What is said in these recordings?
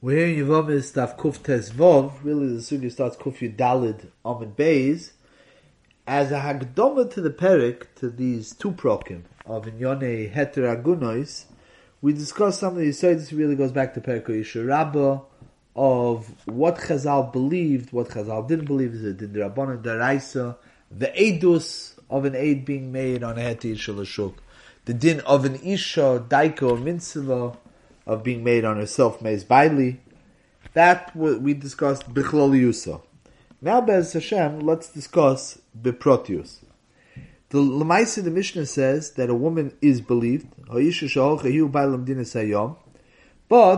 We're here in Yevomis Daf Kuf Tes Vov. Really, the sugi starts Kuf Yudalid Amid Beis as a hagdoma to the perik to these two prokim of Inyone Heter Agunois. We discuss some of these so this really goes back to Perik Rabba of what Chazal believed, what Chazal didn't believe, is it the Rabbanon Daraisa, the Eidus of an aid being made on a Heter Isha the din of an Isha, Daiko, Mitzvah, of being made on herself, Meiz Bailey. That we discussed Bichlol Yusa. Now, Bez Hashem, let's discuss Beprotius. The Lamaisi, the Mishnah says that a woman is believed, but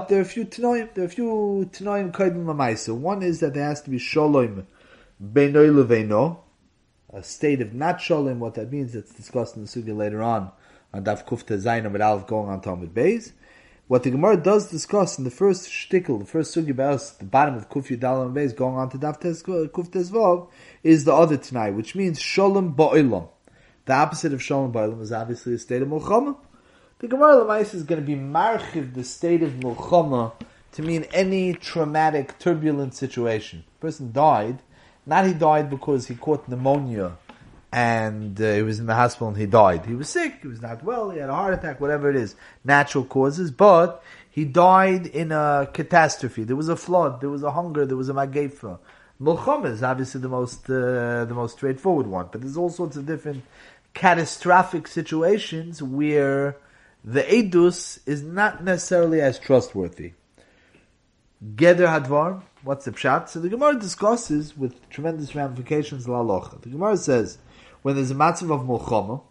there are a few Tanoim, there are a few Tanoim Kaidim Lamaisa. One is that there has to be Shalom Beinoi Leveino, a state of not Shalom, what that means, that's discussed in the Sugi later on, on Daf Kufta Zainam with Aleph going on Talmud Beis. What the Gemara does discuss in the first shtickle, the first sugi about the bottom of Kuf Yudal and Beis, going on to Daf Kuf is the other tonight, which means Shalom Ba'ilam. The opposite of Shalom Ba'ilam is obviously a state of Mulchama. The Gemara Lamais is going to be marchiv the state of Mulchama to mean any traumatic, turbulent situation. The person died, not he died because he caught pneumonia and uh, he was in the hospital and he died. He was sick, he was not well, he had a heart attack, whatever it is, natural causes, but he died in a catastrophe. There was a flood, there was a hunger, there was a magefa. Mulchama is obviously the most uh, the most straightforward one, but there's all sorts of different catastrophic situations where the edus is not necessarily as trustworthy. Geder hadvar, what's the pshat? So the Gemara discusses with tremendous ramifications la locha. The Gemara says when there's a matzav of mulchama,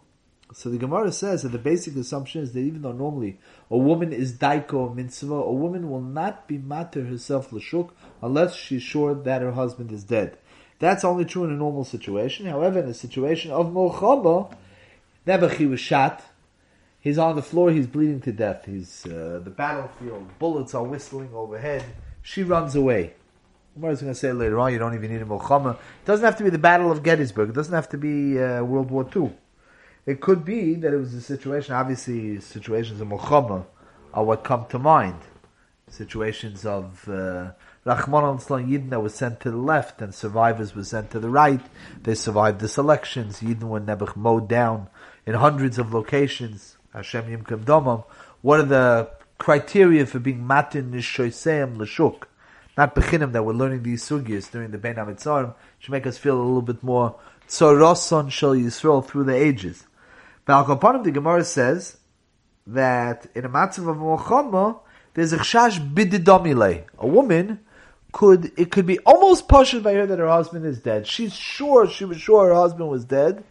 so the Gemara says that the basic assumption is that even though normally a woman is daiko mitzvah, a woman will not be matter herself l'shuk unless she's sure that her husband is dead. That's only true in a normal situation. However, in a situation of mulchama, Nebuchadnezzar was shot. He's on the floor. He's bleeding to death. He's uh, the battlefield. Bullets are whistling overhead. She runs away. Gemara is going to say later on, you don't even need a Milchama. It doesn't have to be the Battle of Gettysburg. It doesn't have to be uh, World War II. It could be that it was a situation, obviously situations of Milchama are what come to mind. Situations of uh, Rachman al that was sent to the left and survivors were sent to the right. They survived the selections. Yidden were Nebuch mowed down in hundreds of locations. Hashem Yimkim Domam. What are the criteria for being matin nishoiseim l'shuk? Not bechinim that we're learning these sugyas during the Bein HaMitzarim should make us feel a little bit more tzoroson shel Yisrael through the ages. But Al the Gemara says that in a matzav of Mochama, there's a chash bididomile. A woman could, it could be almost pushed by her that her husband is dead. She's sure, she was sure her husband was dead.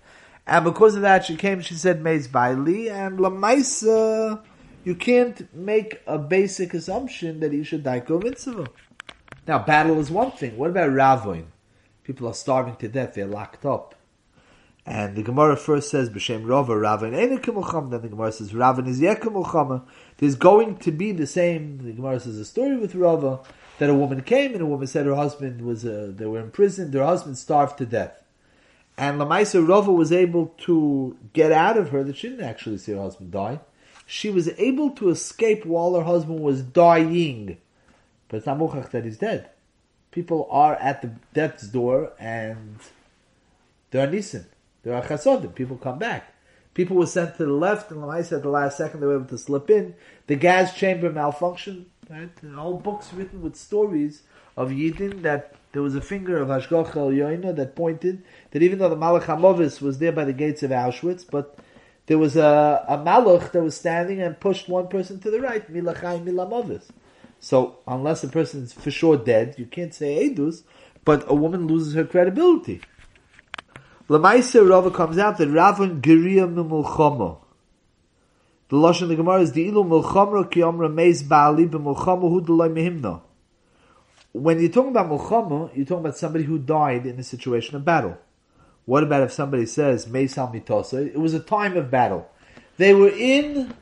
And because of that, she came, she said, Meiz Baili, and Lamaisa, you can't make a basic assumption that he should die mitzvah. Now, battle is one thing. What about Ravoin? People are starving to death. They're locked up. And the Gemara first says, B'Shem Rava, Ravin Then the Gemara says, Ravin is There's going to be the same, the Gemara says a story with Rava, that a woman came and a woman said her husband was, uh, they were in prison, their husband starved to death. And Lamaisa Rava was able to get out of her that she didn't actually see her husband die. She was able to escape while her husband was dying. But it's not muchach that he's dead. People are at the death's door and there are nisim. There are chasodim. People come back. People were sent to the left, and I said the last second they were able to slip in. The gas chamber malfunctioned. Right? Whole books written with stories of Yidin that there was a finger of Hashgach El Yoina that pointed that even though the Malach Hamovis was there by the gates of Auschwitz, but there was a, a Malach that was standing and pushed one person to the right, Milachai Milamovis. So unless a person is for sure dead, you can't say edus, but a woman loses her credibility. Lamaisa Rava comes out that Ravan Geria Mimulchama. The Lashon of the Gemara is the ilu mulchamra ki amra meis ba'ali b'mulchama hu delay mehimna. When you're talking about mulchama, you're talking about somebody who died in a situation of battle. What about if somebody says meis al mitosa? It was a time of battle. They were in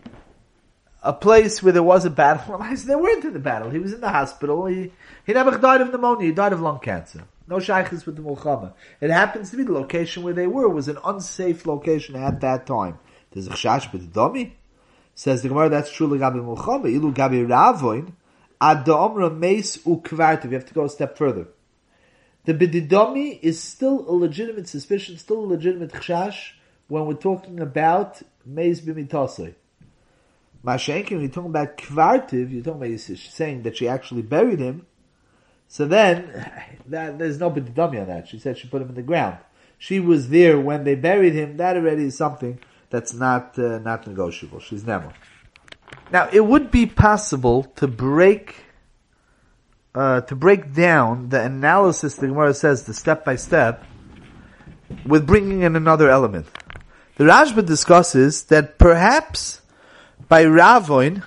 a place where there was a battle. They weren't in the battle. He was in the hospital. He, he never died of pneumonia. He died of lung cancer. No shaykhs with the mulchama. It happens to be the location where they were was an unsafe location at that time. There's a chash but domi. Says the Gemara, that's true gabi mulchama. Ilu gabi ravoin. Adamra Mace Ukvartiv. You have to go a step further. The Bididomi is still a legitimate suspicion, still a legitimate chashash when we're talking about Mace Bimitosoi. Mashenkin, you're talking about Kvartiv, you're talking about saying that she actually buried him. So then, that, there's no Bididomi on that. She said she put him in the ground. She was there when they buried him. That already is something that's not uh, not negotiable. She's never. Now, it would be possible to break uh, to break down the analysis the Gemara says, the step by step, with bringing in another element. The Rashba discusses that perhaps by Ravoin,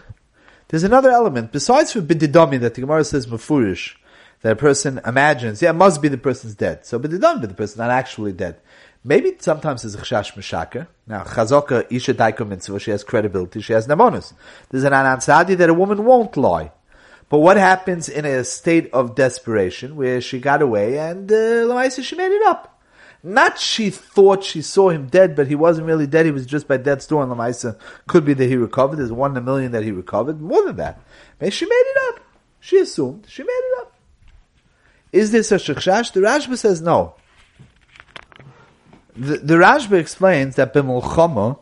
there's another element besides for bididomi that the Gemara says mafurish, that a person imagines, yeah, it must be the person's dead. So bididomi, but the person's not actually dead. Maybe sometimes there's a chashash meshaka. Now, chazaka isha daiko mitzvah, she has credibility, she has nemonis. There's an anansadi that a woman won't lie. But what happens in a state of desperation where she got away and uh, she made it up? Not she thought she saw him dead, but he wasn't really dead. He was just by death's door, and Lamaisa could be that he recovered. There's one in a million that he recovered. More than that, maybe she made it up. She assumed she made it up. Is this a shikshash? The Rashba says no. The, the Rashba explains that b'mulchama,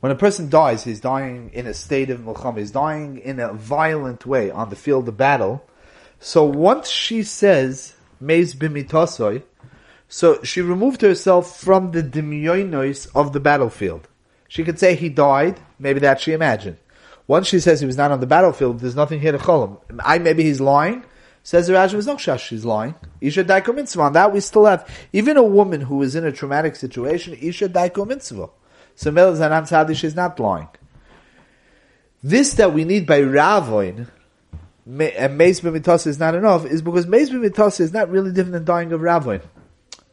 when a person dies, he's dying in a state of mulchama. He's dying in a violent way on the field of battle. So once she says meis b'mitasoi, so she removed herself from the demyonos of the battlefield. She could say he died. Maybe that she imagined. Once she says he was not on the battlefield, there's nothing here to call him. I maybe he's lying. Says the Raja was no shash, she's lying. Isha daiko. On that we still have, even a woman who is in a traumatic situation, Isha daiko mitzvah. So Mel Zanan Tzadish is not lying. This that we need by Ravoin, and B'mitos is not enough, is because B'mitos is not really different than dying of Ravoin.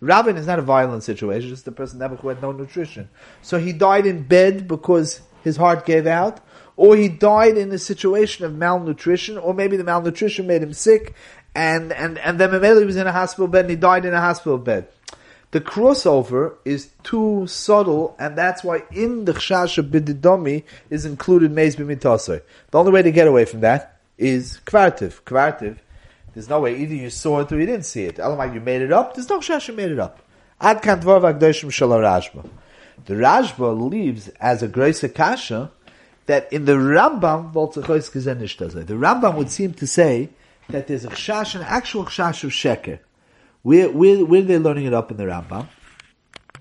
Ravin is not a violent situation, it's just a person never who had no nutrition. So he died in bed because his heart gave out, or he died in a situation of malnutrition, or maybe the malnutrition made him sick, and, and, and then Mameli was in a hospital bed and he died in a hospital bed. The crossover is too subtle, and that's why in the Chshasha Bididomi is included Meis B'mitasoi. The only way to get away from that is Kvartiv. Kvartiv, there's no way, either you saw it or you didn't see it. Elamai, you made it up, there's no Chshasha made it up. Ad kan dvar v'agdoshim Rashba. The Rashba leaves as a Grace Kasha that in the Rambam, the Rambam would seem to say that there's a chash, an actual chash of sheker. Where, where, where are they learning it up in the Rambam?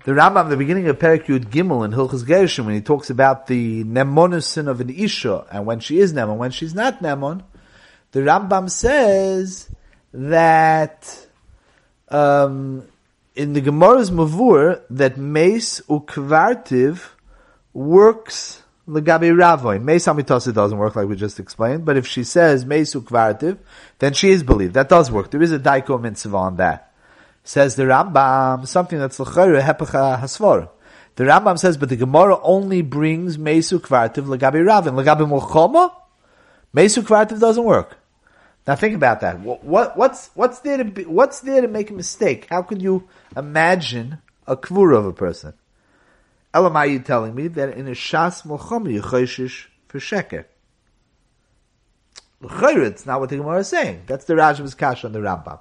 The Rambam, the beginning of Perik Yud Gimel in Hilchas Gershon, when he talks about the Nemonusin of an Isha, and when she is Nemon, when she's not Nemon, the Rambam says that um, in the Gemara's Mavur, that Meis Ukvartiv works Legabi Ravoin. Meis Amitasa doesn't work like we just explained, but if she says Meis Ukvartiv, then she is believed. That does work. There is a Daiko mitzvah on that. Says the Rambam, something that's L'chayre Hepacha Hasvar. The Rambam says, but the Gemara only brings Meis Ukvartiv Legabi Ravin. Legabi Mulchoma? Meis Ukvartiv doesn't work. Now think about that. What, what, what's, what's there to be, what's there to make a mistake? How can you imagine a kvura of a person? Elam, are you telling me that in a shas mochom you choishish for sheker? It's not what the Gemara is saying. That's the Rashba's kash on the Rambam.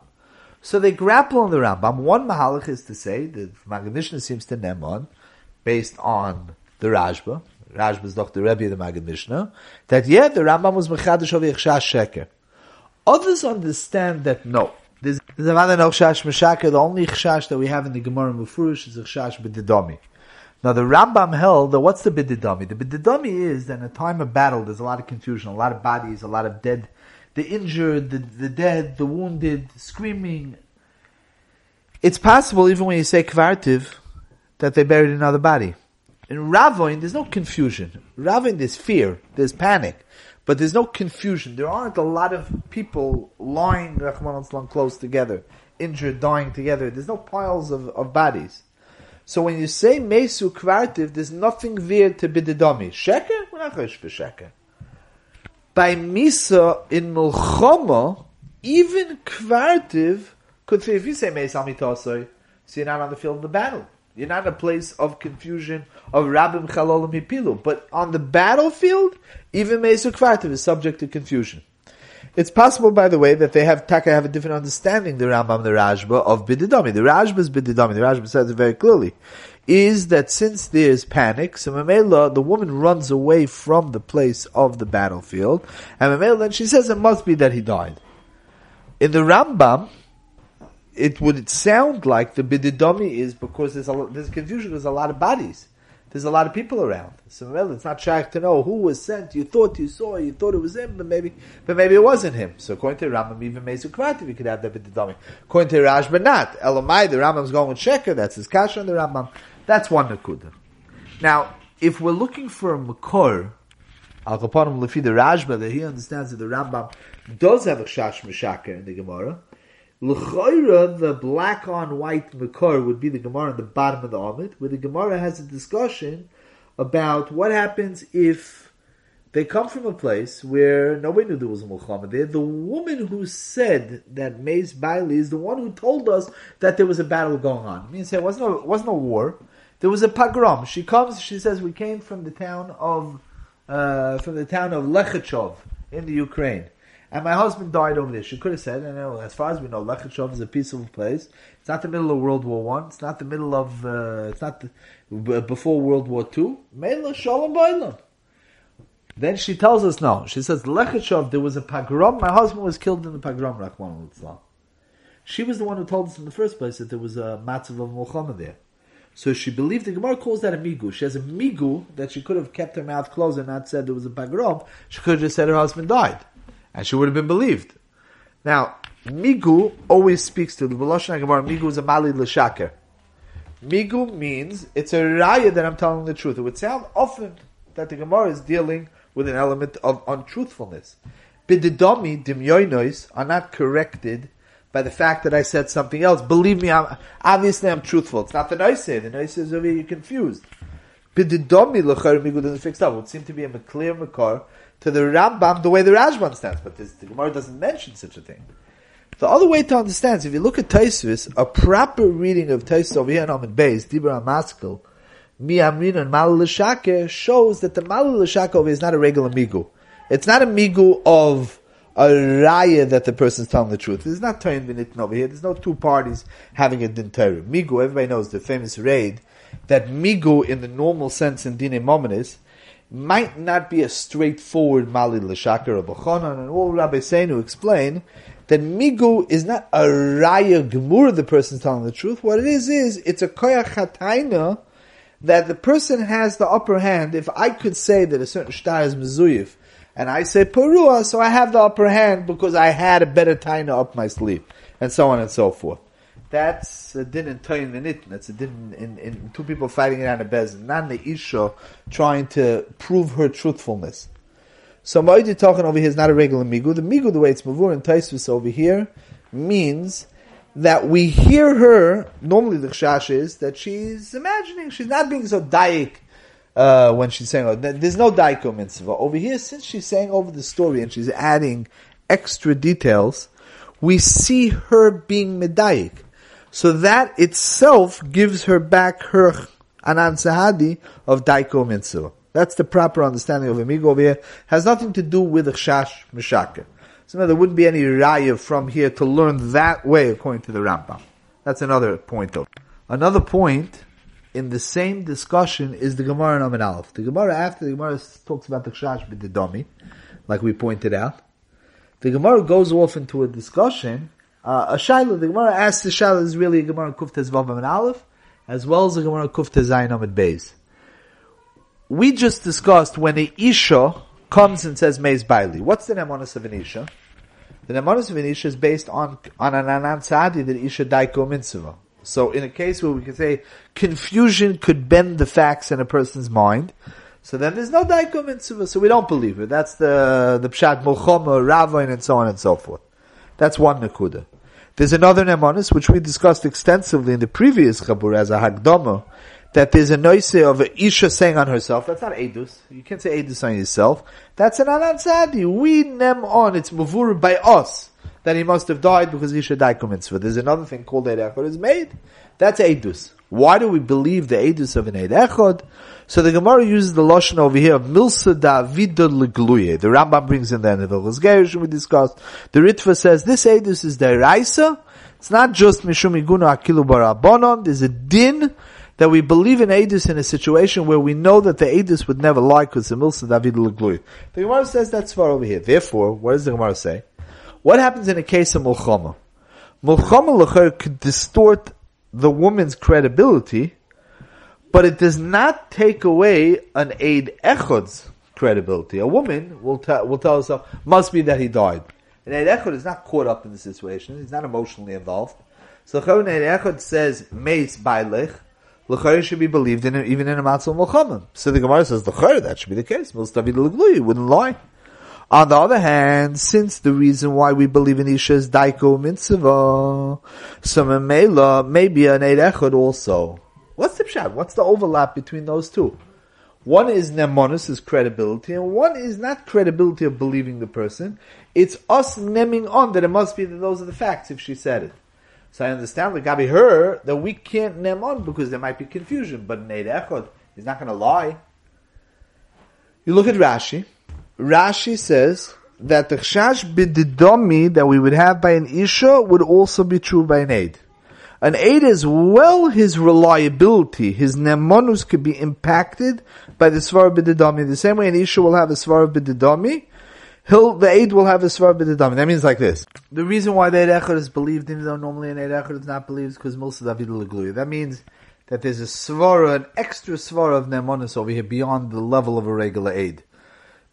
So they grapple on the Rambam. One mahalach is to say the Maggid Mishneh seems to nemon based on the Rashba. Rashba is Dr. Rebbe of the Maggid Mishneh. That yeah, the Rambam was mechadish over sheker. Others understand that no. There's, there's a man no chash meshaker. The only chash that we have in the Gemara Mufurish is a chash b'didomi. Now the Rambam held that what's the bididami? The bididami is that in a time of battle there's a lot of confusion, a lot of bodies, a lot of dead, the injured, the, the dead, the wounded, screaming. It's possible even when you say kvartiv that they buried another body. In Ravoin there's no confusion. Ravoin there's fear, there's panic, but there's no confusion. There aren't a lot of people lying close together, injured, dying together. There's no piles of, of bodies. So when you say Mesu Kvartiv, there's nothing there to bididami. Sheker? We're not for Sheker. By Misa in Mulchoma, even Kvartiv could say, if you say Meis Amitasoi, so you're not on the field of the battle. You're not a place of confusion of Rabim Chalolim Hipilu. But on the battlefield, even Mesu Kvartiv is subject to confusion. It's possible, by the way, that they have Taka have a different understanding, the Rambam the Rashba, of Bididami. The Rashba is Bididami. The Rashba says it very clearly. Is that since there's panic, so Mamela, the woman runs away from the place of the battlefield, and Mamela then she says it must be that he died. In the Rambam, it would sound like the Bididami is because there's a, there's confusion, there's a lot of bodies there's a lot of people around. So it's not shy to know who was sent. You thought you saw, you thought it was him, but maybe, but maybe it wasn't him. So according to Rambam, even Mesu Kvarti, we could have bit dummy. According to Raj, but not. Elamai, the Rambam's going with Sheker, that's his kasha on the Rambam. That's one Nakuda. Now, if we're looking for a Makor, Al Kapanim Lefi the Rashba, that he understands that the Rambam does have a Shash Meshaka in the Gemara, L'choira, the black on white makor would be the Gemara on the bottom of the Amid, where the Gemara has a discussion about what happens if they come from a place where nobody knew there was a Muhammad there. The woman who said that Mace Bailey is the one who told us that there was a battle going on. I mean, say, it wasn't a, wasn't a war. There was a pogrom. She comes, she says, we came from the town of, uh, from the town of Lechachov in the Ukraine. And my husband died over there. She could have said, and as far as we know, Lechachov is a peaceful place. It's not the middle of World War One. It's not the middle of. Uh, it's not the, before World War Two. Mela Shalom Bailam. Then she tells us no. She says Lechachov. There was a pogrom. My husband was killed in the pogrom. Rachman She was the one who told us in the first place that there was a matzav of Muhammad there. So she believed the Gemara calls that a migu. She has a migu that she could have kept her mouth closed and not said there was a pogrom. She could have just said her husband died and she would have been believed. Now, Migu always speaks to the Veloshan Gemara. Migu is a mali l'shaker. Migu means it's a raya that I'm telling the truth. It would sound often that the Gemara is dealing with an element of untruthfulness. Bididomi dimyoinois are not corrected by the fact that I said something else. Believe me, I'm, obviously I'm truthful. It's not the nice say. The nice is over you're confused. Bididomi l'char migu doesn't fix up. It would seem to be a clear makar to the Rambam the way the Rashba understands, but this, the Gemara doesn't mention such a thing. The other way to understand is if you look at Taisvis, a proper reading of Taisvis over here in Amid Beis, Dibra Maskil, Mi Amrin and Mal shows that the Mal L'Shake over is not a regular migu. It's not a migu of a raya that the person's telling the truth. There's not Tayin Benitin over here. There's no two parties having a din. Migu, everybody knows the famous raid, that migu in the normal sense in Dine Mominis, might not be a straightforward Mali or B'chonan, and all Rabbi Seinu explain that Migu is not a Raya Gemur, the person telling the truth. What it is, is it's a Koyach Hataina that the person has the upper hand. If I could say that a certain shtar is Mezuyif, and I say Perua, so I have the upper hand because I had a better Taina up my sleeve, and so on and so forth. That's a din in toyin minit. That's a din in, in, two people fighting it on a bezin. Not the isha trying to prove her truthfulness. So Ma'idi talking over here is not a regular migu. The migu, the way it's mavur and taisvis over here, means that we hear her, normally the chash is, that she's imagining, she's not being so daik, uh, when she's saying, oh, there's no daiko mitzvah. Over here, since she's saying over the story and she's adding extra details, we see her being medayik. So that itself gives her back her anan sahadi of daiko mitzvah. That's the proper understanding of amigo over here. Has nothing to do with the chash mishaka. So there wouldn't be any raya from here to learn that way according to the Rambam. That's another point though. Another point in the same discussion is the Gemara in Amin Aleph. The Gemara after the Gemara talks about the chash b'didomi, like we pointed out. The Gemara goes off into a discussion uh, a Shaila, the Gemara asks the Shaila is really a Gemara Kuftes Vavam and Aleph, as well as a Gemara Kuftes Zayin Amid Beis. We just discussed when a Isha comes and says Meis Bailey. What's the Nemonis of an Isha? The Nemonis of an Isha is based on, on an Anan Sadi that Isha Daiko Mitzvah. So in a case where we can say confusion could bend the facts in a person's mind, so then there's no Daiko Mitzvah, so we don't believe it. That's the, the Pshat Mulchoma, Ravoin, and so on and so forth. That's one Nakuda. There's another Nemanis, which we discussed extensively in the previous Chabur as a Hagdama, that there's a noise of a Isha saying on herself. That's not Edus. You can't say Edus on yourself. That's an Anansadi. We nem on. It's Mavur by us that he must have died because Isha died mitzvah. There's another thing called Erechor is made. That's Edus. Why do we believe the Edus of an Eid Echod? So the Gemara uses the Lashon over here of Milsa Davida Legluye. The Rambam brings in the end of the Gerish we discussed. The Ritva says this Edus is the Raisa. It's not just Mishum Iguna Akilu Barabonon. There's a din that we believe in Edus in a situation where we know that the Edus would never lie because the Milsa Davida Legluye. The Gemara says that's far over here. Therefore, what does the Gemara say? What happens in a case of Mulchama? Mulchama could distort the woman's credibility but it does not take away an aid echod's credibility. A woman will, tell will tell herself, must be that he died. An aid echod is not caught up in the situation. He's not emotionally involved. So an aid echod says, meis bailech, L'chayr should be believed in even in a matzah mulchamim. So the Gemara says, L'chayr, that should be the case. Mil David wouldn't lie. On the other hand, since the reason why we believe in Isha is daiko mitzvah, so maybe an Eid Echad also. What's the pshat? What's the overlap between those two? One is nemonis, is credibility, and one is not credibility of believing the person. It's us neming on that it must be that those are the facts if she said it. So I understand, like Gabi her, that we can't nem on because there might be confusion, but Neid Echod is not going to lie. You look at Rashi. Rashi says that the chash bididomi that we would have by an Isha would also be true by an Eid. An aid as well, his reliability, his nemonus could be impacted by the svar b'didami. The same way an isha will have a svar b'didami, he'll, the aid will have a svar b'didami. That means like this. The reason why the aid echad is believed, even though normally an aid echad is not believed, is because Milsa David Lagluya. That means that there's a svara, an extra svara of nemonus over here beyond the level of a regular aid.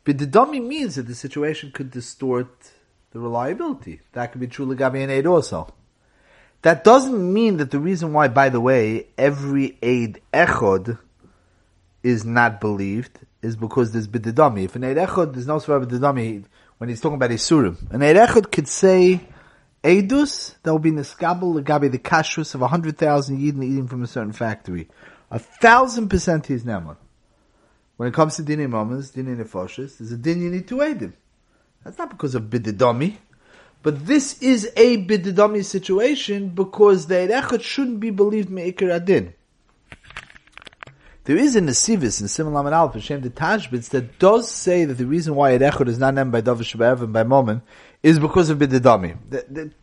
B'didami means that the situation could distort the reliability. That could be true Lagabi and aid also. That doesn't mean that the reason why, by the way, every aid echod is not believed is because there's bididami. If an aid echod, there's no svara bididami when he's talking about isurim. An aid echod could say edus that will be niskabel legabi the kashrus of a hundred thousand yidden eating from a certain factory. A thousand percent he's neman. When it comes to dinei mamas, dinei nefoshes, there's a din you need to aid him. That's not because of bididami. But this is a bididami situation because the Erechot shouldn't be believed me'ikir adin. There is a Nesivis in Simon Laman Alpha, Hashem the Tashbitz, that does say that the reason why Erechot is not named by Davish Shabbat and by Momen is because of bididami.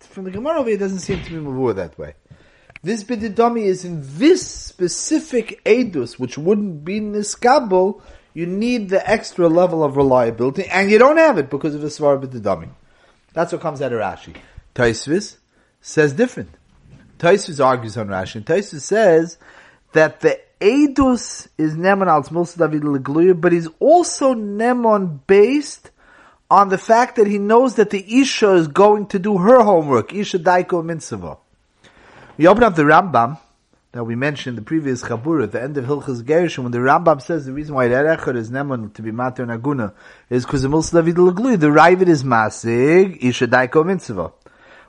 From the Gemara over it doesn't seem to be moved that way. This bididami is in this specific edus, which wouldn't be niskabel, you need the extra level of reliability, and you don't have it because of the svar bididami. That's what comes out of Rashi. Taisvis says different. Taisvis argues on Rashi. And Taisvis says that the Edus is Nemon al David but he's also Nemon based on the fact that he knows that the Isha is going to do her homework. Isha Daiko Mitzvah. We open up the Rambam that we mentioned in the previous Chabur at the end of Hilchas Gershon, when the Rambam says the reason why Erechad is Neman to be Mater Naguna is because the Milsa David the Ravid is Masig, Isha Daiko Mitzvah.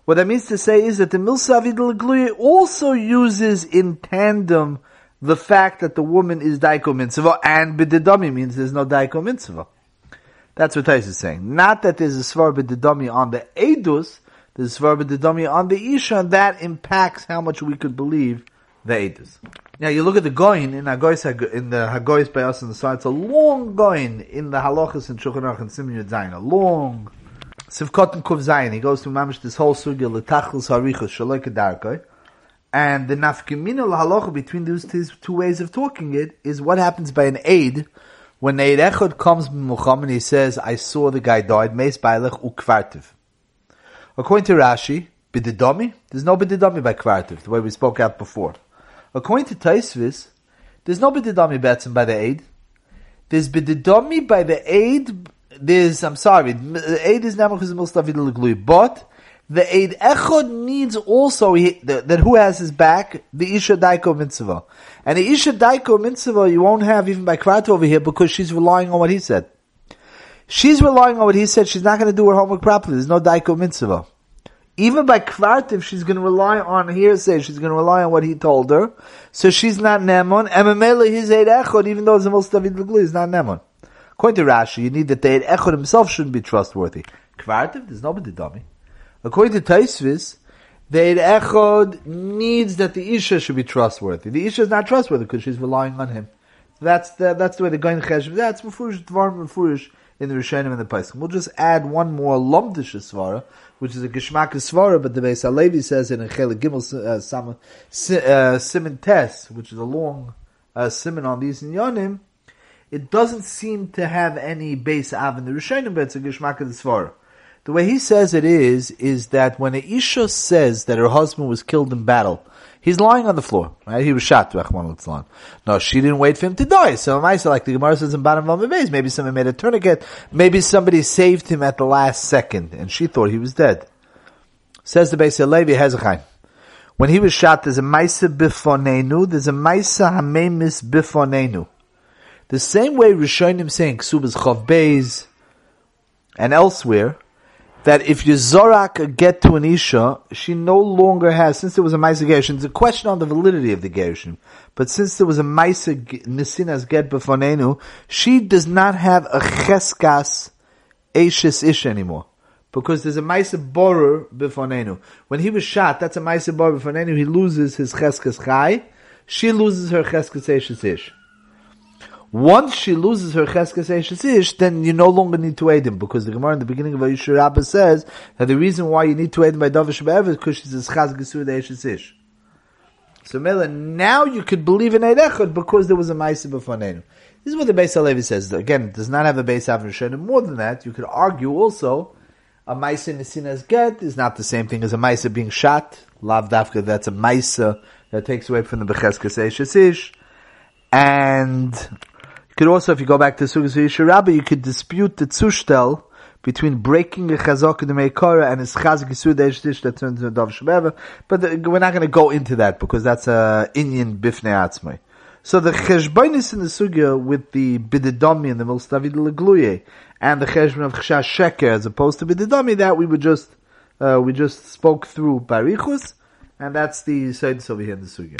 What that means to say is that the Milsa also uses in tandem the fact that the woman is Daiko Mitzvah and Bididami means there's no Daiko Mitzvah. That's what Tais is saying. Not that there's a Svar Bididami on the Edus, there's a Svar Bididami on the Isha, and that impacts how much we could believe the Eidos. Now you look at the Goin in in the Hagois by us on the side. It's a long Goin in the Halachas and Shulchan Aruch and Simeon Zayin. A long Sivkot and Kuv Zayin. He goes to mamish this whole sugya L'Tachlis Harichos Shaloi Kedarkoi. And the nafkimina halacha between those two ways of talking it is what happens by an aid when Eid Echad comes Muhammad and he says, I saw the guy died, Meis Bailach Ukvartiv. According to Rashi, Bididami, there's no Bididami by Kvartiv, the way we spoke out before. According to Taisvis, there's no bididami betzim by the aid. There's bididami by the aid. There's, I'm sorry, the aid is namachuz milstavid but the aid echod needs also that who has his back the isha daiko mitzvah, and the isha daiko mitzvah you won't have even by kvat over here because she's relying on what he said. She's relying on what he said. She's not going to do her homework properly. There's no daiko mitzvah even by kvartiv, she's going to rely on hearsay. She's going to rely on what he told her. So she's not nemon. Emamele his eid echod, even though it's the most David Legli, is not nemon. According to Rashi, you need that the eid echod himself shouldn't be trustworthy. Kvartiv, there's nobody dummy. According to Taisvis, the Eid Echod needs that the Isha should be trustworthy. The Isha is not trustworthy because she's relying on him. That's the, that's the way the going Cheshev, that's Mefurish, Dvar Mefurish in the Rishonim and the Paiskim. We'll just add one more Lomdish Svara, which is a Geshmak Svara, but the Beis Halevi says in a Chele Gimel uh, uh, Simon which is a long uh, Simon on these Yonim, it doesn't seem to have any base av in the Rishonim, but it's a Geshmak Svara. The way he says it is, is that when a Isha says that her husband was killed in battle, he's lying on the floor, right? He was shot. No, she didn't wait for him to die. So I like the Gemara says in bottom of the base, maybe somebody made a tourniquet, maybe somebody saved him at the last second, and she thought he was dead. Says the base Levi Hezekiah. When he was shot, there's a Maisa Bifonenu, there's a Maisa Hamemis Bifonenu. The same way Rishonim saying Ksubas Chav Beis and elsewhere, that if you zorak get to an isha, she no longer has, since there was a Maisa Gershon, it's a question on the validity of the Gershon, but since there was a Maisa Nisinas get befonenu, she does not have a cheskas Eishis Ish anymore. Because there's a Maisa Borer befonenu. When he was shot, that's a Maisa Borer befonenu, he loses his cheskas chai, she loses her cheskas Eishis Ish. Once she loses her cheskes ish, then you no longer need to aid him because the Gemara in the beginning of Rabbah says that the reason why you need to aid him by Davish is because she's a the ish. So Mela, now you could believe in Eid Echad because there was a Maisa b'fanenu. This is what the Beis Halevi says. Again, it does not have a Beis Avin More than that, you could argue also a Maisa Nisinas get is not the same thing as a Maisa being shot. Lav Dafka, that's a Maisa that takes away from the Becheskes Ish. And could also, if you go back to Sugas Yisharabba, you could dispute the Tzushtel between breaking the Chazok in the Meikora and his Chazik Yisud that turns into Dov Shebeva, but the, we're not going to go into that because that's a Inyan Bifnei Atzmai. So the Cheshbainis in the Sugya with the Bididomi and the Milstavid Legluye and the Cheshbon of Cheshash Sheker as opposed to Bididomi, that we would just, uh, we just spoke through Barichus, and that's the Seidus over here in the Sugya.